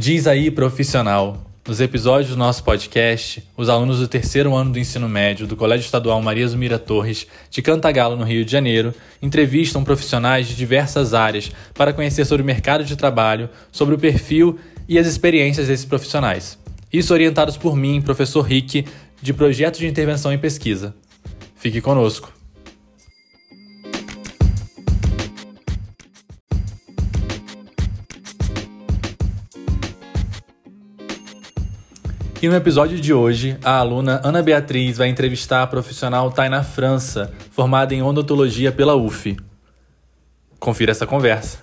Diz aí, profissional. Nos episódios do nosso podcast, os alunos do terceiro ano do ensino médio do Colégio Estadual Maria Zumira Torres, de Cantagalo, no Rio de Janeiro, entrevistam profissionais de diversas áreas para conhecer sobre o mercado de trabalho, sobre o perfil e as experiências desses profissionais. Isso orientados por mim, professor Rick, de Projeto de Intervenção e Pesquisa. Fique conosco. E no episódio de hoje, a aluna Ana Beatriz vai entrevistar a profissional Tainá França, formada em odontologia pela UF. Confira essa conversa.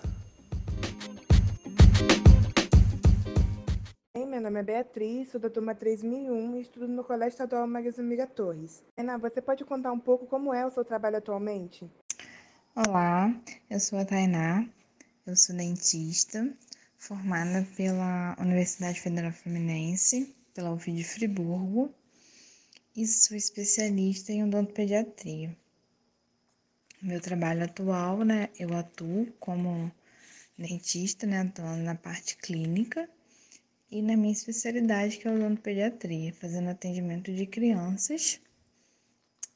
Meu nome é Beatriz, sou da turma 3001 e estudo no Colégio Estadual Zumira Torres. Ana, você pode contar um pouco como é o seu trabalho atualmente? Olá, eu sou a Tainá, eu sou dentista, formada pela Universidade Federal Fluminense pela UF de Friburgo e sou especialista em odontopediatria. Meu trabalho atual, né, eu atuo como dentista, né, atuando na parte clínica e na minha especialidade que é odontopediatria, fazendo atendimento de crianças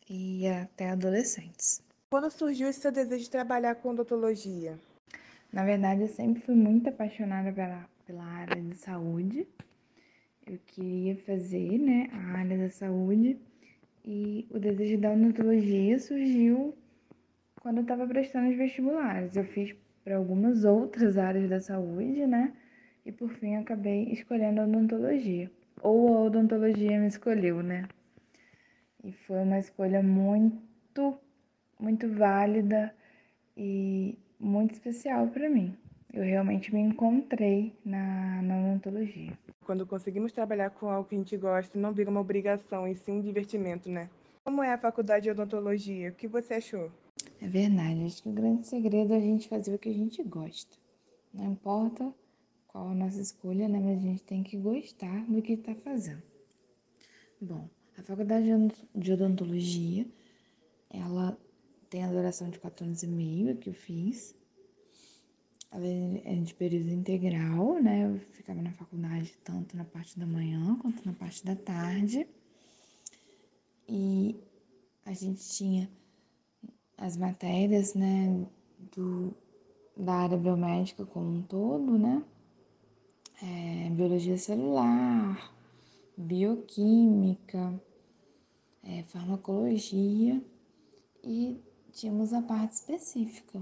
e até adolescentes. Quando surgiu esse seu desejo de trabalhar com odontologia? Na verdade, eu sempre fui muito apaixonada pela, pela área de saúde eu queria fazer, né, a área da saúde e o desejo da odontologia surgiu quando eu estava prestando os vestibulares. Eu fiz para algumas outras áreas da saúde, né, e por fim acabei escolhendo a odontologia. Ou a odontologia me escolheu, né? E foi uma escolha muito, muito válida e muito especial para mim. Eu realmente me encontrei na, na odontologia quando conseguimos trabalhar com algo que a gente gosta, não vira uma obrigação, e sim um divertimento, né? Como é a faculdade de odontologia? O que você achou? É verdade, acho que o grande segredo é a gente fazer o que a gente gosta. Não importa qual a nossa escolha, né? Mas a gente tem que gostar do que está fazendo. Bom, a faculdade de odontologia, ela tem a duração de quatro anos e meio que eu fiz. É de período integral, né? Eu ficava na faculdade tanto na parte da manhã quanto na parte da tarde. E a gente tinha as matérias, né, do, da área biomédica como um todo, né? É, biologia celular, bioquímica, é, farmacologia e tínhamos a parte específica,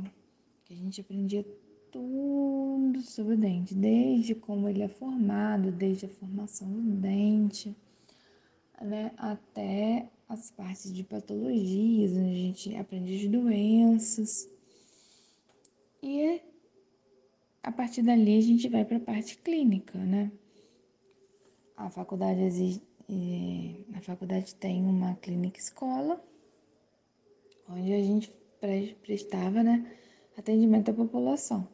que a gente aprendia tudo sobre o dente, desde como ele é formado, desde a formação do dente, né, até as partes de patologias, onde a gente aprende as doenças. E a partir dali a gente vai para a parte clínica, né? A faculdade existe, é, a faculdade tem uma clínica escola, onde a gente prestava, né, atendimento à população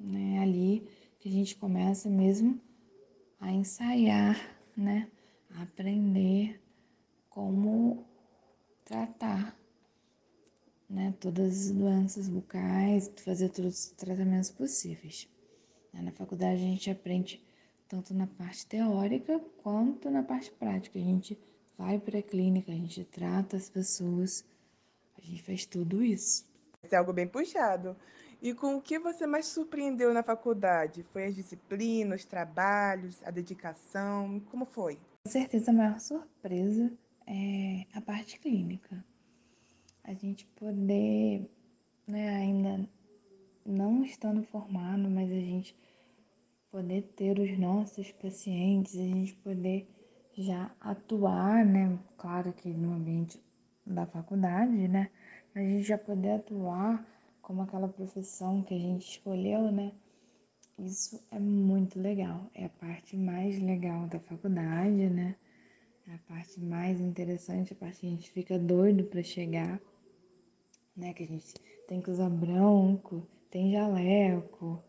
né? Ali que a gente começa mesmo a ensaiar, né? A aprender como tratar, né? Todas as doenças bucais, fazer todos os tratamentos possíveis. Na faculdade a gente aprende tanto na parte teórica quanto na parte prática. A gente vai para a clínica, a gente trata as pessoas, a gente faz tudo isso. Isso é algo bem puxado. E com o que você mais surpreendeu na faculdade? Foi as disciplinas, os trabalhos, a dedicação? Como foi? Com certeza a maior surpresa é a parte clínica. A gente poder, né, ainda não estando formado, mas a gente poder ter os nossos pacientes, a gente poder já atuar, né? Claro que no ambiente da faculdade, né? A gente já poder atuar como aquela profissão que a gente escolheu, né? Isso é muito legal. É a parte mais legal da faculdade, né? É a parte mais interessante, a parte que a gente fica doido para chegar, né? Que a gente tem que usar branco, tem jaleco,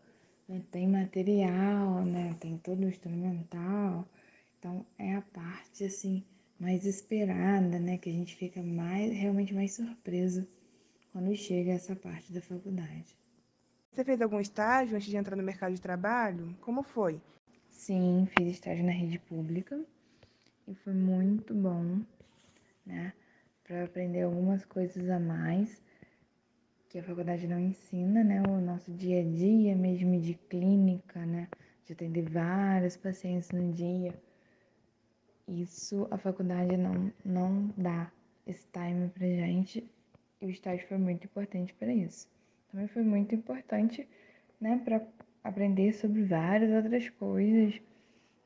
né? tem material, né? Tem todo o instrumental. Então é a parte assim mais esperada, né? Que a gente fica mais realmente mais surpreso quando chega essa parte da faculdade. Você fez algum estágio antes de entrar no mercado de trabalho? Como foi? Sim, fiz estágio na rede pública e foi muito bom, né? Para aprender algumas coisas a mais que a faculdade não ensina, né? O nosso dia a dia mesmo de clínica, né? De atender vários pacientes no dia. Isso a faculdade não, não dá esse time pra gente e o estágio foi muito importante para isso. Também foi muito importante, né, para aprender sobre várias outras coisas,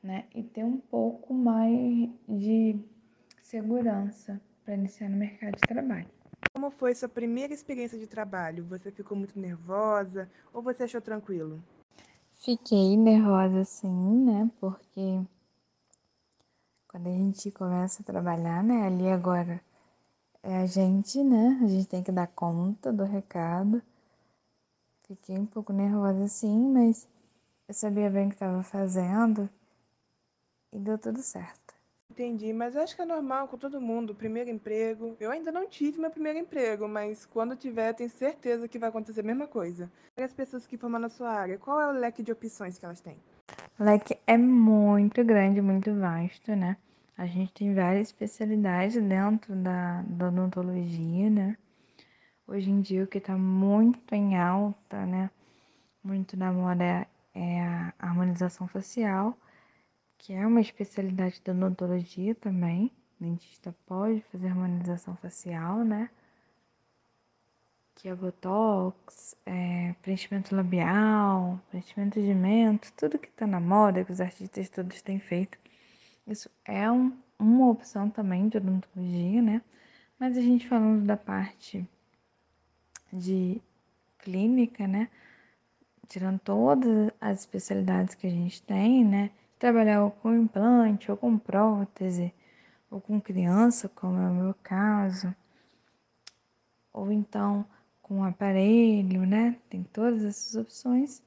né, e ter um pouco mais de segurança para iniciar no mercado de trabalho. Como foi sua primeira experiência de trabalho? Você ficou muito nervosa ou você achou tranquilo? Fiquei nervosa sim, né? Porque quando a gente começa a trabalhar, né, ali agora é a gente, né? A gente tem que dar conta do recado. Fiquei um pouco nervosa sim, mas eu sabia bem o que estava fazendo e deu tudo certo. Entendi, mas eu acho que é normal com todo mundo, primeiro emprego. Eu ainda não tive meu primeiro emprego, mas quando tiver, tenho certeza que vai acontecer a mesma coisa. E as pessoas que formam na sua área, qual é o leque de opções que elas têm? O leque é muito grande, muito vasto, né? A gente tem várias especialidades dentro da, da odontologia, né? Hoje em dia o que está muito em alta, né? Muito na moda é a harmonização facial, que é uma especialidade da odontologia também. O dentista pode fazer harmonização facial, né? Que é botox, é, preenchimento labial, preenchimento de mento, tudo que está na moda, que os artistas todos têm feito isso é um, uma opção também de odontologia, né? Mas a gente falando da parte de clínica, né? Tirando todas as especialidades que a gente tem, né? Trabalhar ou com implante, ou com prótese, ou com criança, como é o meu caso, ou então com aparelho, né? Tem todas essas opções.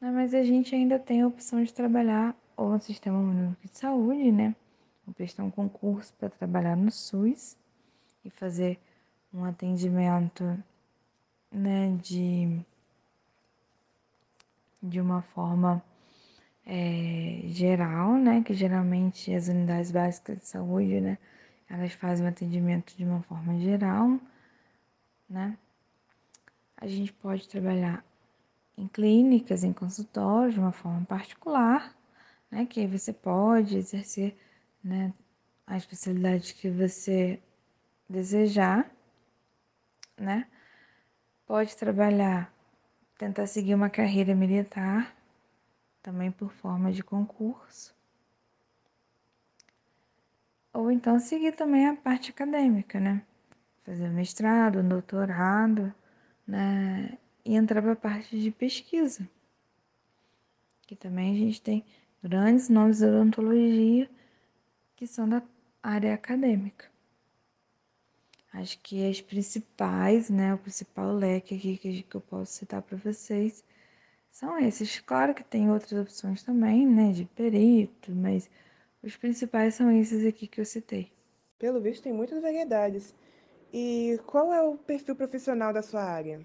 Mas a gente ainda tem a opção de trabalhar ou no Sistema Único de Saúde, né? Ou prestar um concurso para trabalhar no SUS e fazer um atendimento, né, de, de uma forma é, geral, né? Que geralmente as unidades básicas de saúde, né? Elas fazem o atendimento de uma forma geral, né? A gente pode trabalhar em clínicas, em consultórios, de uma forma particular, né? Que você pode exercer, né, a especialidade que você desejar, né? Pode trabalhar, tentar seguir uma carreira militar, também por forma de concurso. Ou então seguir também a parte acadêmica, né? Fazer mestrado, doutorado, né? E entrar para a parte de pesquisa. Que também a gente tem grandes nomes da odontologia que são da área acadêmica. Acho que as principais, né, o principal leque aqui que eu posso citar para vocês são esses. Claro que tem outras opções também, né, de perito, mas os principais são esses aqui que eu citei. Pelo visto, tem muitas variedades. E qual é o perfil profissional da sua área?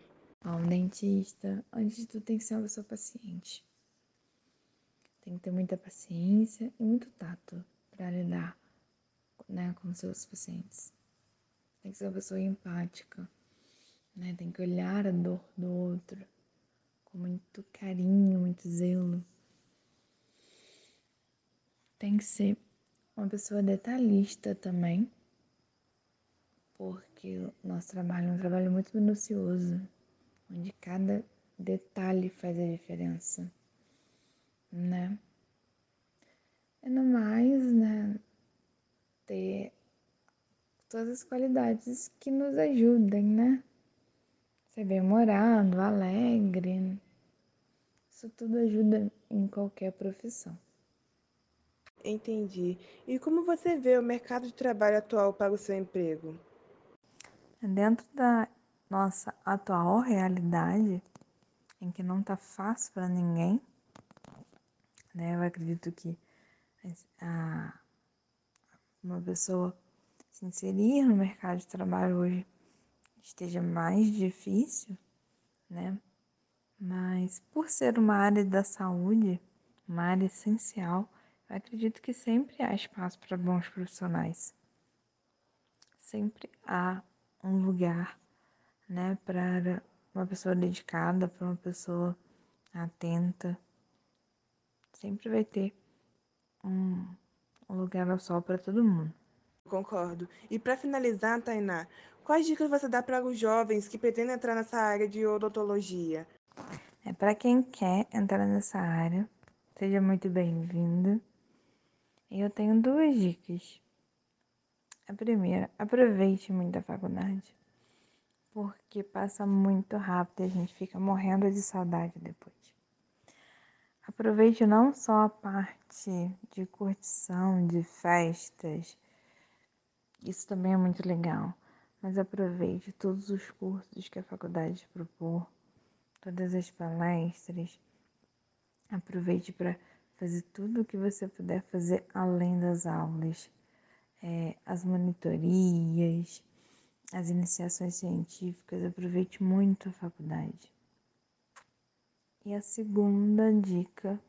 um dentista, antes de tudo, tem que ser uma pessoa paciente. Tem que ter muita paciência e muito tato para lidar né, com seus pacientes. Tem que ser uma pessoa empática, né? Tem que olhar a dor do outro com muito carinho, muito zelo. Tem que ser uma pessoa detalhista também, porque o nosso trabalho é um trabalho muito minucioso, onde cada detalhe faz a diferença né? É no mais, né? Ter todas as qualidades que nos ajudem, né? Ser bem-humorado, alegre. Isso tudo ajuda em qualquer profissão. Entendi. E como você vê o mercado de trabalho atual para o seu emprego? Dentro da nossa atual realidade, em que não tá fácil para ninguém, né? Eu acredito que a, uma pessoa se inserir no mercado de trabalho hoje esteja mais difícil, né? Mas por ser uma área da saúde, uma área essencial, eu acredito que sempre há espaço para bons profissionais. Sempre há um lugar, né, para uma pessoa dedicada, para uma pessoa atenta. Sempre vai ter um, lugar ao sol para todo mundo. Concordo. E para finalizar, Tainá, quais dicas você dá para os jovens que pretendem entrar nessa área de odontologia? É para quem quer entrar nessa área, seja muito bem-vindo. Eu tenho duas dicas. A primeira, aproveite muito a faculdade, porque passa muito rápido e a gente fica morrendo de saudade depois. Aproveite não só a parte de curtição, de festas, isso também é muito legal. Mas aproveite todos os cursos que a faculdade propor, todas as palestras. Aproveite para fazer tudo o que você puder fazer além das aulas. É, as monitorias, as iniciações científicas. Aproveite muito a faculdade. E a segunda dica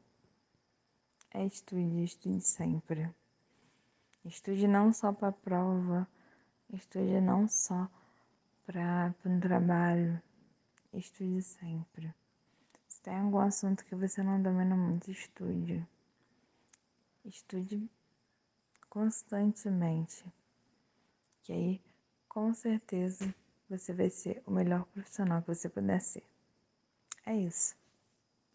é estude, estude sempre. Estude não só para prova, estude não só para um trabalho, estude sempre. Se tem algum assunto que você não domina muito, estude. Estude constantemente. Que aí, com certeza, você vai ser o melhor profissional que você puder ser. É isso.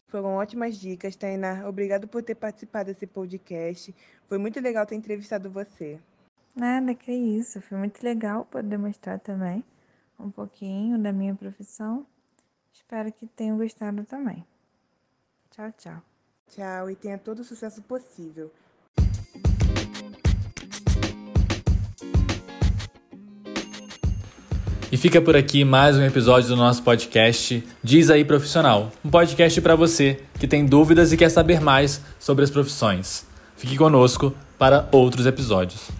Foram ótimas dicas, Tainá. Obrigado por ter participado desse podcast. Foi muito legal ter entrevistado você. Nada, que isso. Foi muito legal poder mostrar também um pouquinho da minha profissão. Espero que tenham gostado também. Tchau, tchau. Tchau e tenha todo o sucesso possível. E fica por aqui mais um episódio do nosso podcast Diz aí Profissional, um podcast para você que tem dúvidas e quer saber mais sobre as profissões. Fique conosco para outros episódios.